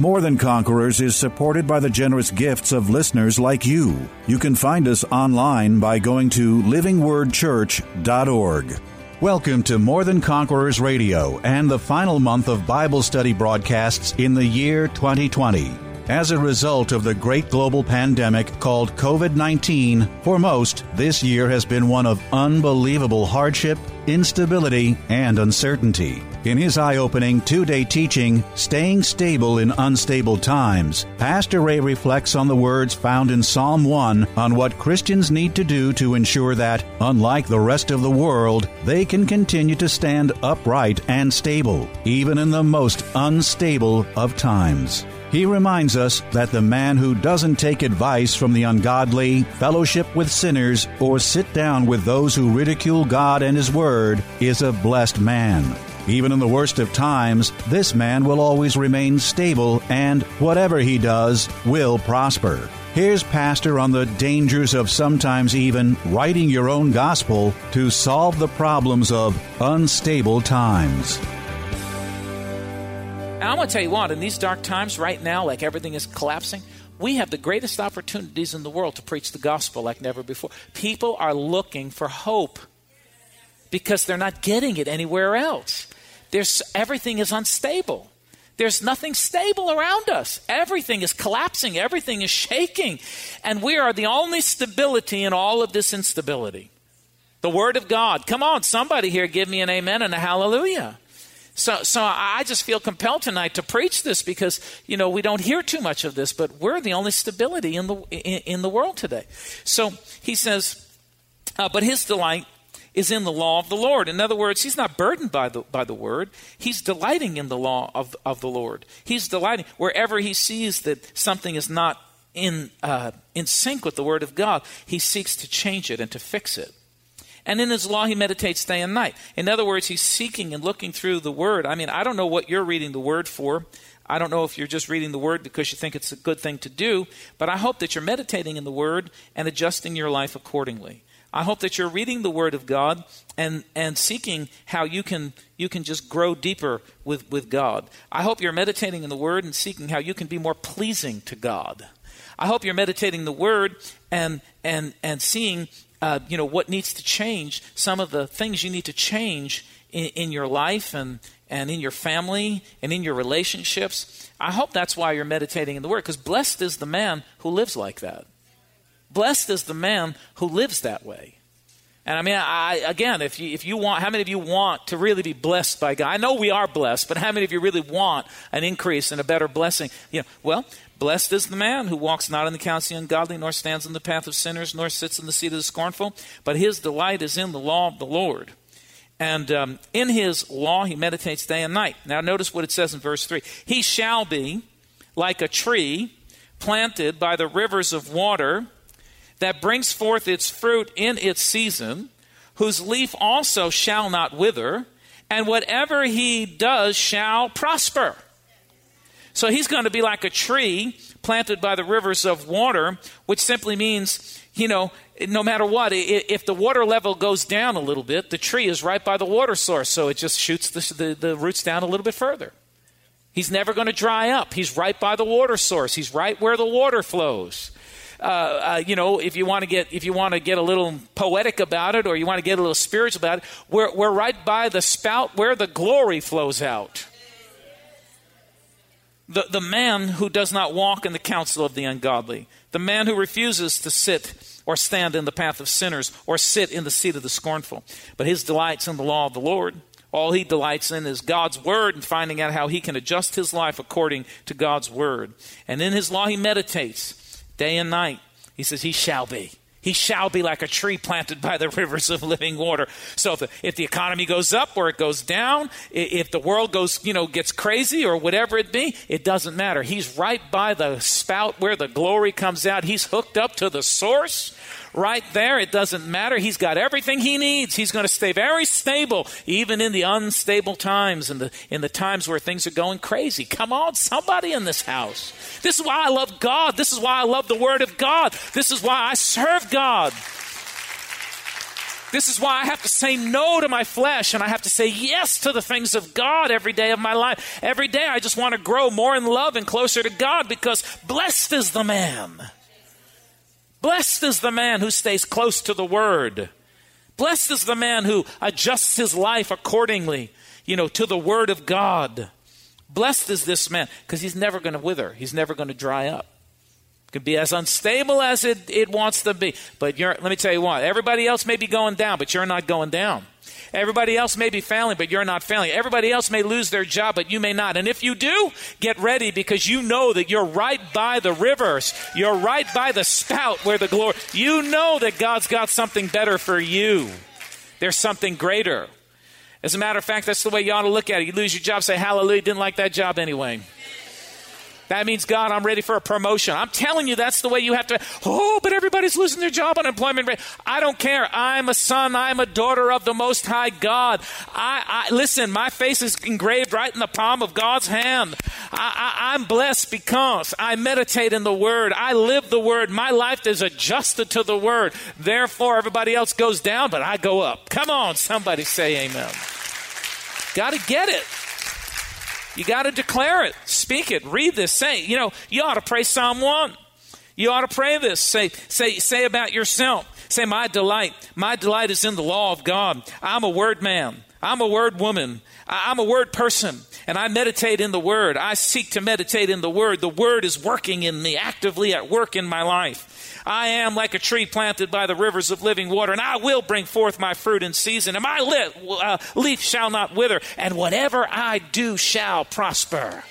More Than Conquerors is supported by the generous gifts of listeners like you. You can find us online by going to livingwordchurch.org. Welcome to More Than Conquerors Radio and the final month of Bible study broadcasts in the year 2020. As a result of the great global pandemic called COVID 19, for most, this year has been one of unbelievable hardship, instability, and uncertainty. In his eye opening two day teaching, Staying Stable in Unstable Times, Pastor Ray reflects on the words found in Psalm 1 on what Christians need to do to ensure that, unlike the rest of the world, they can continue to stand upright and stable, even in the most unstable of times. He reminds us that the man who doesn't take advice from the ungodly, fellowship with sinners, or sit down with those who ridicule God and His Word is a blessed man. Even in the worst of times, this man will always remain stable and whatever he does will prosper. Here's Pastor on the dangers of sometimes even writing your own gospel to solve the problems of unstable times. And I'm going to tell you what, in these dark times right now, like everything is collapsing, we have the greatest opportunities in the world to preach the gospel like never before. People are looking for hope because they're not getting it anywhere else. There's, everything is unstable. There's nothing stable around us. Everything is collapsing, everything is shaking. And we are the only stability in all of this instability. The Word of God. Come on, somebody here give me an amen and a hallelujah. So, so I just feel compelled tonight to preach this because you know we don't hear too much of this, but we're the only stability in the in, in the world today. So he says, uh, but his delight is in the law of the Lord. In other words, he's not burdened by the by the word. He's delighting in the law of of the Lord. He's delighting wherever he sees that something is not in uh, in sync with the word of God. He seeks to change it and to fix it. And in his law, he meditates day and night. In other words, he's seeking and looking through the word. I mean, I don't know what you're reading the word for. I don't know if you're just reading the word because you think it's a good thing to do, but I hope that you're meditating in the word and adjusting your life accordingly. I hope that you're reading the Word of God and, and seeking how you can you can just grow deeper with, with God. I hope you're meditating in the Word and seeking how you can be more pleasing to God. I hope you're meditating the Word and and and seeing uh, you know what needs to change, some of the things you need to change in, in your life and and in your family and in your relationships. I hope that's why you're meditating in the Word, because blessed is the man who lives like that. Blessed is the man who lives that way. And I mean, I, again, if you, if you want, how many of you want to really be blessed by God? I know we are blessed, but how many of you really want an increase and a better blessing? You know, well, blessed is the man who walks not in the counsel of the ungodly, nor stands in the path of sinners, nor sits in the seat of the scornful, but his delight is in the law of the Lord. And um, in his law he meditates day and night. Now, notice what it says in verse 3 He shall be like a tree planted by the rivers of water that brings forth its fruit in its season, whose leaf also shall not wither, and whatever he does shall prosper. So he's going to be like a tree planted by the rivers of water, which simply means, you know, no matter what, if the water level goes down a little bit, the tree is right by the water source, so it just shoots the, the, the roots down a little bit further. He's never going to dry up. He's right by the water source. He's right where the water flows. Uh, uh, you know, if you want to get if you want to get a little poetic about it, or you want to get a little spiritual about it, we're we're right by the spout where the glory flows out. The, the man who does not walk in the counsel of the ungodly, the man who refuses to sit or stand in the path of sinners or sit in the seat of the scornful. But his delights in the law of the Lord. All he delights in is God's word and finding out how he can adjust his life according to God's word. And in his law he meditates day and night. He says, He shall be. He shall be like a tree planted by the rivers of living water. So if the, if the economy goes up or it goes down, if the world goes, you know, gets crazy or whatever it be, it doesn't matter. He's right by the spout where the glory comes out. He's hooked up to the source right there. It doesn't matter. He's got everything he needs. He's going to stay very stable, even in the unstable times and the in the times where things are going crazy. Come on, somebody in this house. This is why I love God. This is why I love the Word of God. This is why I serve God. This is why I have to say no to my flesh and I have to say yes to the things of God every day of my life. Every day I just want to grow more in love and closer to God because blessed is the man Blessed is the man who stays close to the word. Blessed is the man who adjusts his life accordingly, you know, to the word of God. Blessed is this man because he's never going to wither. He's never going to dry up. It could be as unstable as it, it wants to be. But let me tell you what, everybody else may be going down, but you're not going down. Everybody else may be failing, but you're not failing. Everybody else may lose their job, but you may not. And if you do, get ready because you know that you're right by the rivers. You're right by the spout where the glory. You know that God's got something better for you. There's something greater. As a matter of fact, that's the way you ought to look at it. You lose your job, say, Hallelujah, didn't like that job anyway. That means, God, I'm ready for a promotion. I'm telling you, that's the way you have to. Oh, everybody's losing their job, unemployment rate. I don't care. I'm a son. I'm a daughter of the Most High God. I, I listen. My face is engraved right in the palm of God's hand. I, am blessed because I meditate in the Word. I live the Word. My life is adjusted to the Word. Therefore, everybody else goes down, but I go up. Come on, somebody say Amen. Got to get it. You got to declare it, speak it, read this, say, you know, you ought to pray Psalm 1. You ought to pray this. Say, say, say about yourself. Say, my delight, my delight is in the law of God. I'm a word man. I'm a word woman. I'm a word person. And I meditate in the word. I seek to meditate in the word. The word is working in me, actively at work in my life. I am like a tree planted by the rivers of living water, and I will bring forth my fruit in season, and my uh, leaf shall not wither, and whatever I do shall prosper.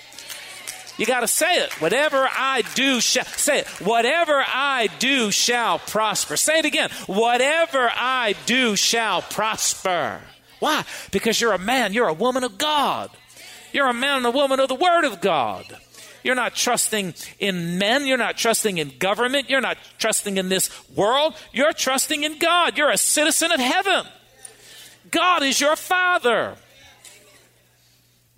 You got to say it. Whatever I do shall say it. Whatever I do shall prosper. Say it again. Whatever I do shall prosper. Why? Because you're a man, you're a woman of God. You're a man and a woman of the Word of God. You're not trusting in men. You're not trusting in government. You're not trusting in this world. You're trusting in God. You're a citizen of heaven. God is your father.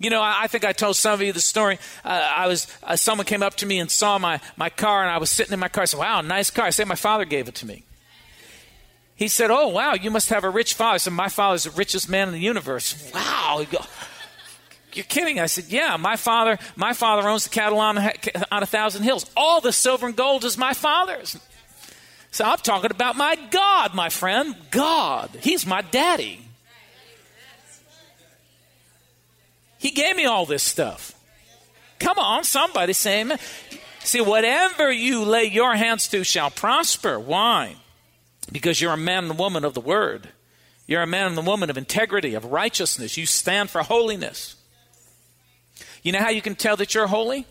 You know, I, I think I told some of you the story. Uh, I was uh, someone came up to me and saw my, my car, and I was sitting in my car. I said, "Wow, nice car." I said, "My father gave it to me." He said, "Oh, wow, you must have a rich father." I said, "My father's the richest man in the universe." Wow you're kidding. I said, yeah, my father, my father owns the cattle on, on a thousand hills. All the silver and gold is my father's. So I'm talking about my God, my friend. God. He's my daddy. He gave me all this stuff. Come on, somebody say amen. See, whatever you lay your hands to shall prosper. Why? Because you're a man and woman of the word. You're a man and a woman of integrity, of righteousness. You stand for holiness. You know how you can tell that you're holy?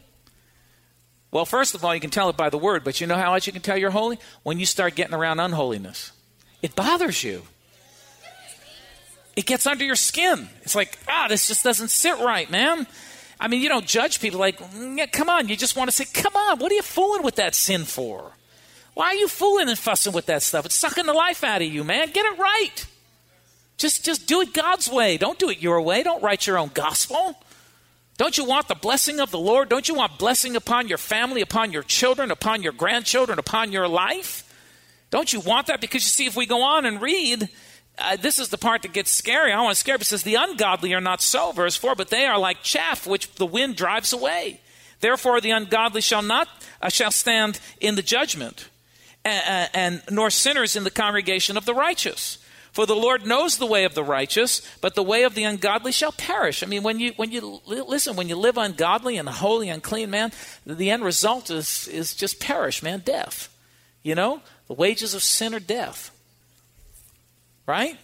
Well, first of all, you can tell it by the word, but you know how else you can tell you're holy? When you start getting around unholiness. It bothers you. It gets under your skin. It's like, ah, this just doesn't sit right, man. I mean, you don't judge people like, yeah, come on. You just want to say, come on, what are you fooling with that sin for? Why are you fooling and fussing with that stuff? It's sucking the life out of you, man. Get it right. Just, just do it God's way. Don't do it your way. Don't write your own gospel. Don't you want the blessing of the Lord? Don't you want blessing upon your family, upon your children, upon your grandchildren, upon your life? Don't you want that? Because you see, if we go on and read, uh, this is the part that gets scary. I want to scare, it says, The ungodly are not so, verse 4, but they are like chaff which the wind drives away. Therefore, the ungodly shall not uh, shall stand in the judgment, and, and nor sinners in the congregation of the righteous. For the Lord knows the way of the righteous, but the way of the ungodly shall perish. I mean, when you when you listen, when you live ungodly and holy, unclean, man, the end result is is just perish, man, death. You know, the wages of sin are death. Right?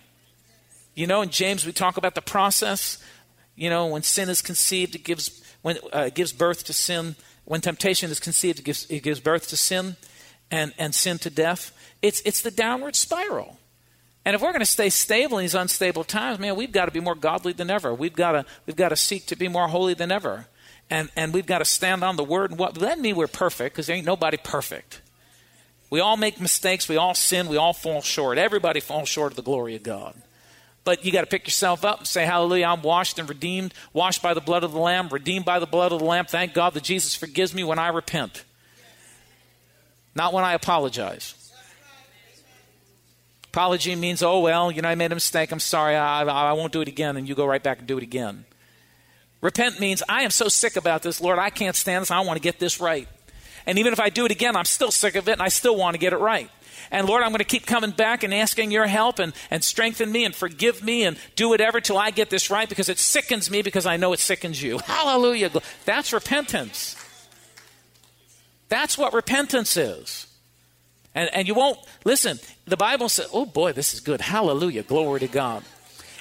You know, in James we talk about the process. You know, when sin is conceived, it gives when uh, it gives birth to sin. When temptation is conceived, it gives it gives birth to sin. and, and sin to death, it's, it's the downward spiral. And if we're going to stay stable in these unstable times, man, we've got to be more godly than ever. We've got to, we've got to seek to be more holy than ever. And, and we've got to stand on the word. And what, that mean we're perfect because there ain't nobody perfect. We all make mistakes. We all sin. We all fall short. Everybody falls short of the glory of God. But you got to pick yourself up and say, Hallelujah, I'm washed and redeemed, washed by the blood of the Lamb, redeemed by the blood of the Lamb. Thank God that Jesus forgives me when I repent, not when I apologize. Apology means, oh, well, you know, I made a mistake. I'm sorry. I, I, I won't do it again. And you go right back and do it again. Repent means, I am so sick about this, Lord. I can't stand this. I want to get this right. And even if I do it again, I'm still sick of it and I still want to get it right. And Lord, I'm going to keep coming back and asking your help and, and strengthen me and forgive me and do whatever till I get this right because it sickens me because I know it sickens you. Hallelujah. That's repentance. That's what repentance is. And, and you won't, listen, the Bible says, oh boy, this is good. Hallelujah. Glory to God.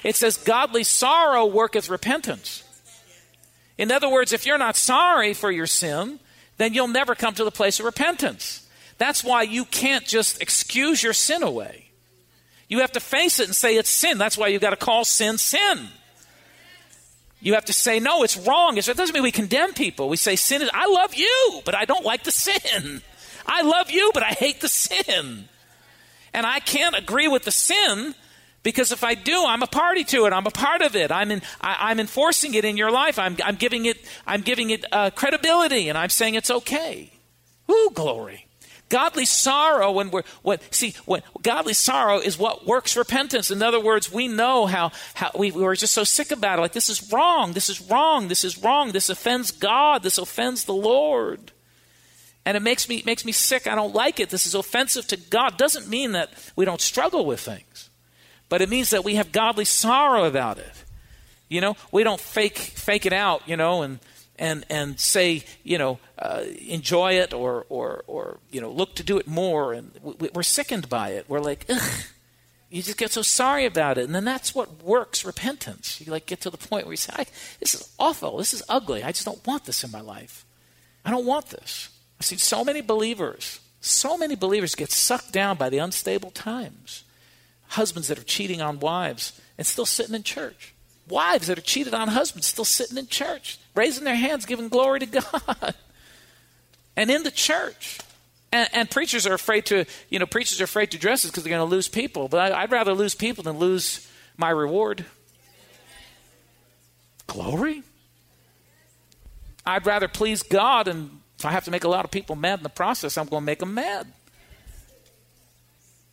It says, godly sorrow worketh repentance. In other words, if you're not sorry for your sin, then you'll never come to the place of repentance. That's why you can't just excuse your sin away. You have to face it and say it's sin. That's why you've got to call sin sin. You have to say, no, it's wrong. It doesn't mean we condemn people. We say sin is, I love you, but I don't like the sin. I love you, but I hate the sin. And I can't agree with the sin because if I do, I'm a party to it. I'm a part of it. I'm, in, I, am enforcing it in your life. I'm, I'm giving it, I'm giving it uh, credibility, and I'm saying it's okay. Ooh, glory. Godly sorrow, when we're what see, when godly sorrow is what works repentance. In other words, we know how how we, we were just so sick about it. Like this is wrong, this is wrong, this is wrong, this offends God, this offends the Lord. And it makes me makes me sick. I don't like it. This is offensive to God. Doesn't mean that we don't struggle with things. But it means that we have godly sorrow about it. You know, we don't fake fake it out, you know, and and and say, you know, uh, enjoy it or or or you know, look to do it more. And we, are sickened by it. We're like, ugh. You just get so sorry about it, and then that's what works repentance. You like get to the point where you say, "This is awful. This is ugly. I just don't want this in my life. I don't want this." I've seen so many believers, so many believers get sucked down by the unstable times husbands that are cheating on wives and still sitting in church. Wives that are cheated on husbands still sitting in church, raising their hands, giving glory to God. and in the church. And, and, preachers are afraid to, you know, preachers are afraid to dress because they're going to lose people. But I, I'd rather lose people than lose my reward. Glory. I'd rather please God, and if I have to make a lot of people mad in the process, I'm going to make them mad.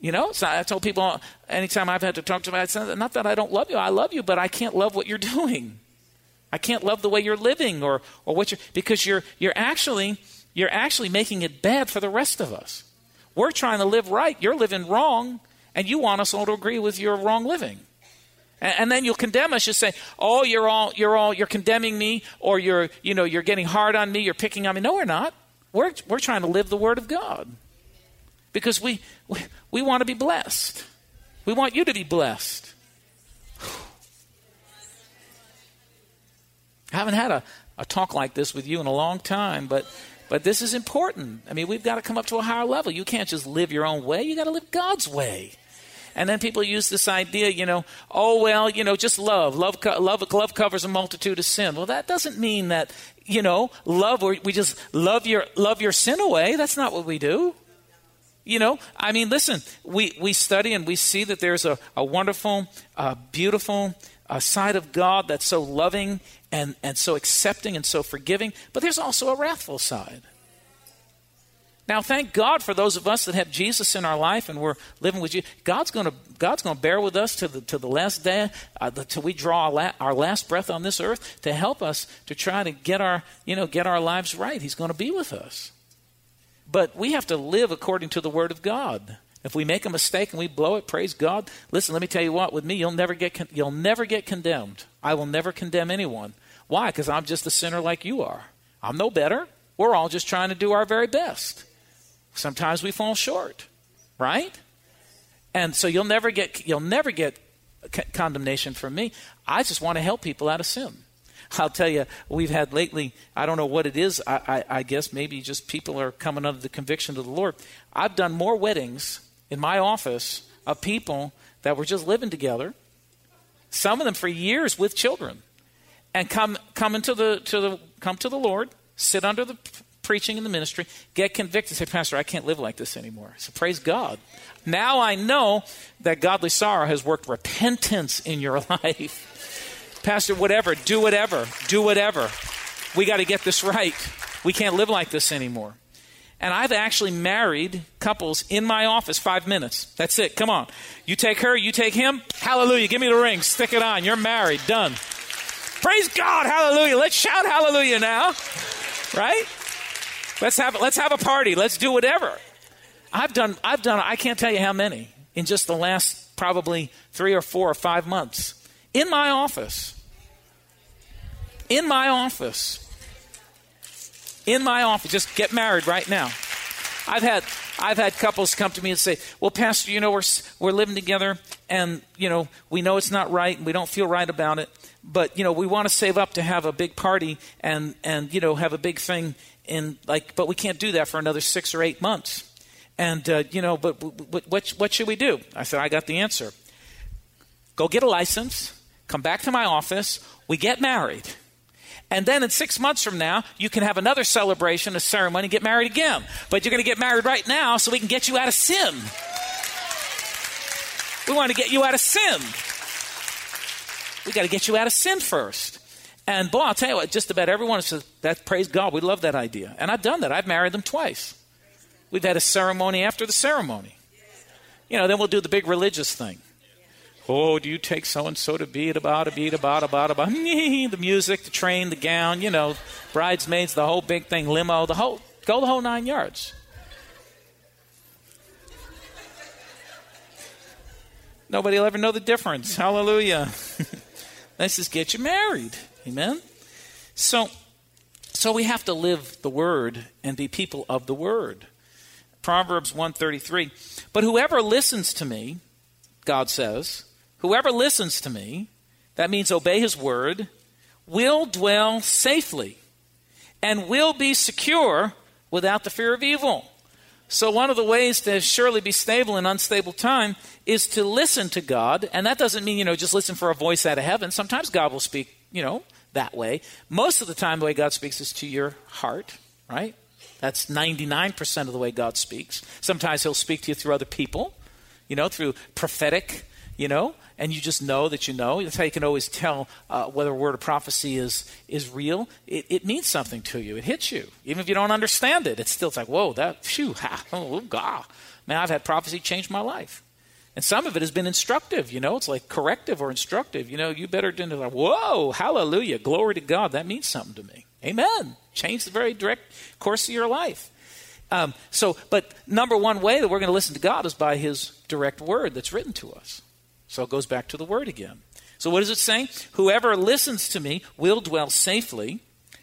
You know, so I told people anytime I've had to talk to I said, not that I don't love you, I love you, but I can't love what you're doing. I can't love the way you're living or, or what you're, because you're, you're actually, you're actually making it bad for the rest of us. We're trying to live right. You're living wrong, and you want us all to agree with your wrong living. And, and then you'll condemn us. You say, "Oh, you're all, you're all, you're condemning me, or you're, you know, you're getting hard on me. You're picking on me." No, we're not. We're, we're trying to live the Word of God because we, we, we want to be blessed. We want you to be blessed. I haven't had a, a talk like this with you in a long time, but but this is important. I mean, we've got to come up to a higher level. You can't just live your own way. You got to live God's way. And then people use this idea, you know, oh well, you know, just love, love, love, love covers a multitude of sin. Well, that doesn't mean that, you know, love. We just love your love your sin away. That's not what we do. You know, I mean, listen, we, we study and we see that there's a, a wonderful, uh, beautiful uh, side of God that's so loving and, and so accepting and so forgiving, but there's also a wrathful side. Now, thank God for those of us that have Jesus in our life and we're living with you. God's going to God's going to bear with us to the to the last day, uh, till we draw our, la- our last breath on this earth to help us to try to get our you know get our lives right. He's going to be with us. But we have to live according to the Word of God. If we make a mistake and we blow it, praise God. Listen, let me tell you what. With me, you'll never get con- you'll never get condemned. I will never condemn anyone. Why? Because I'm just a sinner like you are. I'm no better. We're all just trying to do our very best. Sometimes we fall short, right? And so you'll never get you'll never get condemnation from me. I just want to help people out of sin. I'll tell you, we've had lately, I don't know what it is. I, I, I guess maybe just people are coming under the conviction of the Lord. I've done more weddings in my office of people that were just living together, some of them for years with children, and come, come into the, to the, come to the Lord, sit under the preaching in the ministry, get convicted, say, Pastor, I can't live like this anymore. So praise God. Now I know that godly sorrow has worked repentance in your life. Pastor, whatever, do whatever, do whatever. We got to get this right. We can't live like this anymore. And I've actually married couples in my office five minutes. That's it. Come on. You take her, you take him. Hallelujah. Give me the ring. Stick it on. You're married. Done. Praise God. Hallelujah. Let's shout hallelujah now. Right? Let's have let's have a party. Let's do whatever. I've done I've done I can't tell you how many in just the last probably 3 or 4 or 5 months in my office. In my office. In my office. Just get married right now. I've had I've had couples come to me and say, "Well, pastor, you know we're we're living together and, you know, we know it's not right and we don't feel right about it, but you know, we want to save up to have a big party and and you know, have a big thing in like but we can't do that for another 6 or 8 months." And, uh, you know, but, but what, what should we do? I said, I got the answer. Go get a license, come back to my office, we get married. And then in six months from now, you can have another celebration, a ceremony, get married again. But you're going to get married right now so we can get you out of sin. We want to get you out of sin. We got to get you out of sin first. And boy, I'll tell you what, just about everyone says, that praise God, we love that idea. And I've done that. I've married them twice. We've had a ceremony after the ceremony. You know, then we'll do the big religious thing. Oh, do you take so and so to beat about a beat about about about the music, the train, the gown, you know, bridesmaids, the whole big thing, limo, the whole go the whole nine yards. Nobody will ever know the difference. Hallelujah. Let's just get you married. Amen. So so we have to live the word and be people of the word. Proverbs 133. But whoever listens to me, God says, whoever listens to me, that means obey his word, will dwell safely and will be secure without the fear of evil. So, one of the ways to surely be stable in unstable time is to listen to God. And that doesn't mean, you know, just listen for a voice out of heaven. Sometimes God will speak, you know, that way. Most of the time, the way God speaks is to your heart, right? That's 99% of the way God speaks. Sometimes He'll speak to you through other people, you know, through prophetic, you know, and you just know that you know. That's how you can always tell uh, whether a word of prophecy is is real. It, it, means something to you. It hits you, even if you don't understand it. It's still it's like, whoa, that, phew, ha, oh, God, man, I've had prophecy change my life. And some of it has been instructive, you know, it's like corrective or instructive. You know, you better do like, whoa, hallelujah, glory to God. That means something to me. Amen. Change the very direct course of your life. Um, so, but number one way that we're going to listen to God is by His direct word that's written to us. So it goes back to the word again. So what does it say? Whoever listens to me will dwell safely.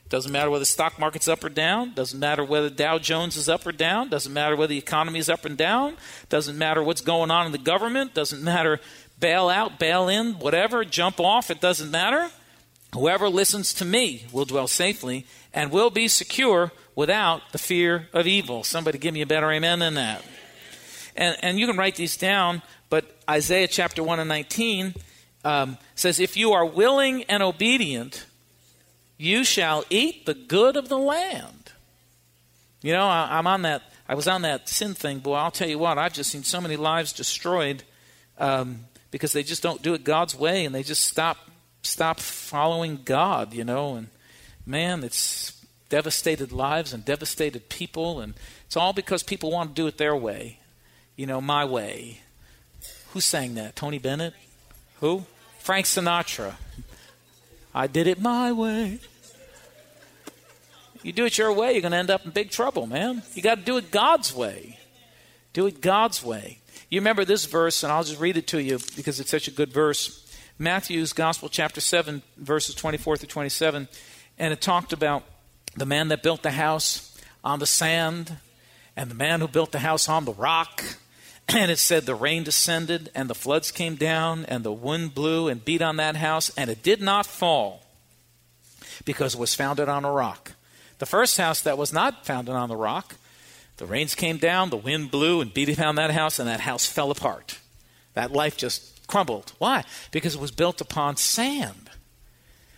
Doesn't matter whether the stock market's up or down. Doesn't matter whether Dow Jones is up or down. Doesn't matter whether the economy is up and down. Doesn't matter what's going on in the government. Doesn't matter bail out, bail in, whatever, jump off. It doesn't matter. Whoever listens to me will dwell safely and will be secure without the fear of evil. Somebody give me a better amen than that. And, and you can write these down, Isaiah chapter 1 and 19 um, says, If you are willing and obedient, you shall eat the good of the land. You know, I, am on that, I was on that sin thing, boy, I'll tell you what, I've just seen so many lives destroyed um, because they just don't do it God's way and they just stop stop following God, you know, and man, it's devastated lives and devastated people, and it's all because people want to do it their way, you know, my way. Who sang that? Tony Bennett? Who? Frank Sinatra. I did it my way. You do it your way, you're going to end up in big trouble, man. You got to do it God's way. Do it God's way. You remember this verse, and I'll just read it to you because it's such a good verse. Matthew's Gospel, chapter 7, verses 24 through 27, and it talked about the man that built the house on the sand and the man who built the house on the rock. And it said the rain descended and the floods came down and the wind blew and beat on that house and it did not fall because it was founded on a rock. The first house that was not founded on the rock, the rains came down, the wind blew and beat upon that house, and that house fell apart. That life just crumbled. Why? Because it was built upon sand.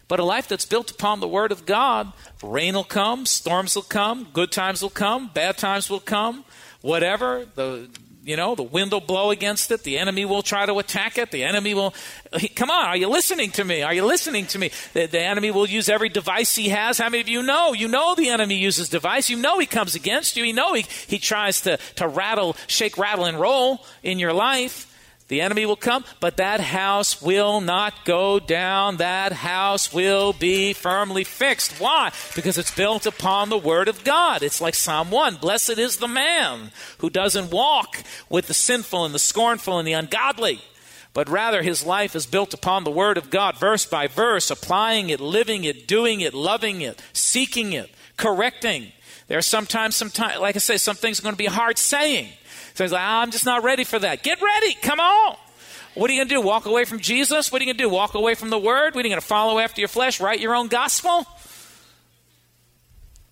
But a life that's built upon the Word of God, rain will come, storms will come, good times will come, bad times will come, whatever. The you know, the wind will blow against it. The enemy will try to attack it. The enemy will, come on, are you listening to me? Are you listening to me? The, the, enemy will use every device he has. How many of you know? You know the enemy uses device. You know he comes against you. You know he, he tries to, to rattle, shake, rattle, and roll in your life. The enemy will come, but that house will not go down. That house will be firmly fixed. Why? Because it's built upon the Word of God. It's like Psalm 1 Blessed is the man who doesn't walk with the sinful and the scornful and the ungodly, but rather his life is built upon the Word of God, verse by verse, applying it, living it, doing it, loving it, seeking it, correcting. There are sometimes, sometimes, like I say, some things are going to be hard saying. So he's like, ah, I'm just not ready for that. Get ready. Come on. What are you going to do? Walk away from Jesus? What are you going to do? Walk away from the Word? What are you going to follow after your flesh? Write your own gospel?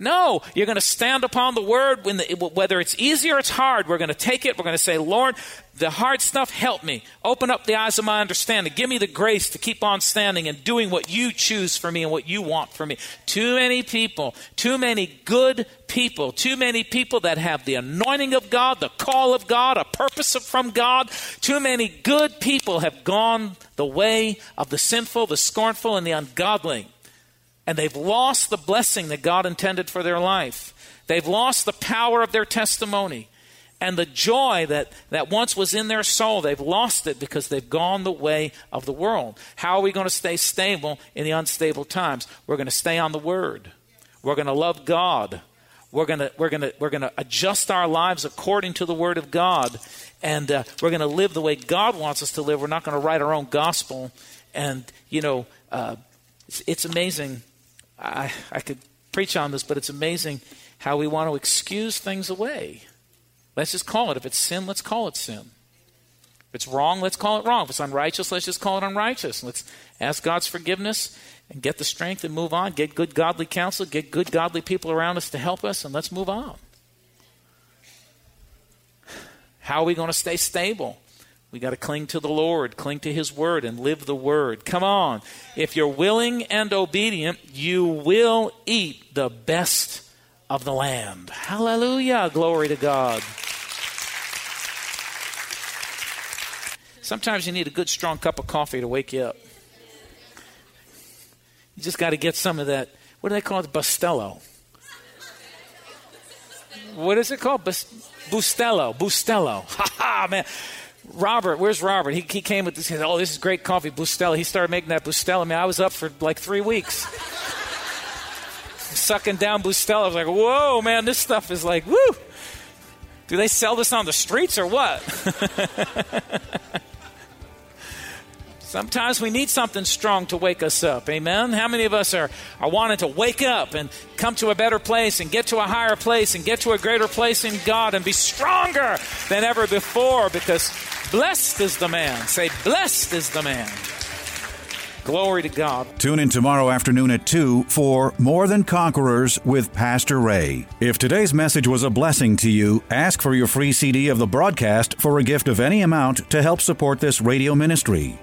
No, you're going to stand upon the word when the, whether it's easy or it's hard. We're going to take it. We're going to say, Lord, the hard stuff, help me. Open up the eyes of my understanding. Give me the grace to keep on standing and doing what you choose for me and what you want for me. Too many people, too many good people, too many people that have the anointing of God, the call of God, a purpose from God. Too many good people have gone the way of the sinful, the scornful, and the ungodly and they've lost the blessing that God intended for their life. They've lost the power of their testimony and the joy that, that once was in their soul. They've lost it because they've gone the way of the world. How are we going to stay stable in the unstable times? We're going to stay on the Word, we're going to love God. We're going to, we're to, we're to adjust our lives according to the Word of God, and uh, we're going to live the way God wants us to live. We're not going to write our own gospel. And, you know, uh, it's, it's amazing I, I could preach on this, but it's amazing how we want to excuse things away. Let's just call it. If it's sin, let's call it sin. If it's wrong, let's call it wrong. If it's unrighteous, let's just call it unrighteous. Let's ask God's forgiveness and get the strength and move on. Get good godly counsel, get good godly people around us to help us, and let's move on. How are we going to stay stable? We got to cling to the Lord, cling to His Word, and live the Word. Come on. If you're willing and obedient, you will eat the best of the land. Hallelujah. Glory to God. Sometimes you need a good, strong cup of coffee to wake you up. You just got to get some of that. What do they call it? Bustelo. What is it called? Bustelo. Bustelo. Ha ha, man. Robert, where's Robert? He, he came with this. He said, "Oh, this is great coffee, Bustelo." He started making that Bustelo. I mean, I was up for like three weeks, sucking down Bustelo. I was like, "Whoa, man, this stuff is like woo." Do they sell this on the streets or what? Sometimes we need something strong to wake us up. Amen. How many of us are, are wanting to wake up and come to a better place and get to a higher place and get to a greater place in God and be stronger than ever before because blessed is the man. Say, blessed is the man. Glory to God. Tune in tomorrow afternoon at 2 for More Than Conquerors with Pastor Ray. If today's message was a blessing to you, ask for your free CD of the broadcast for a gift of any amount to help support this radio ministry.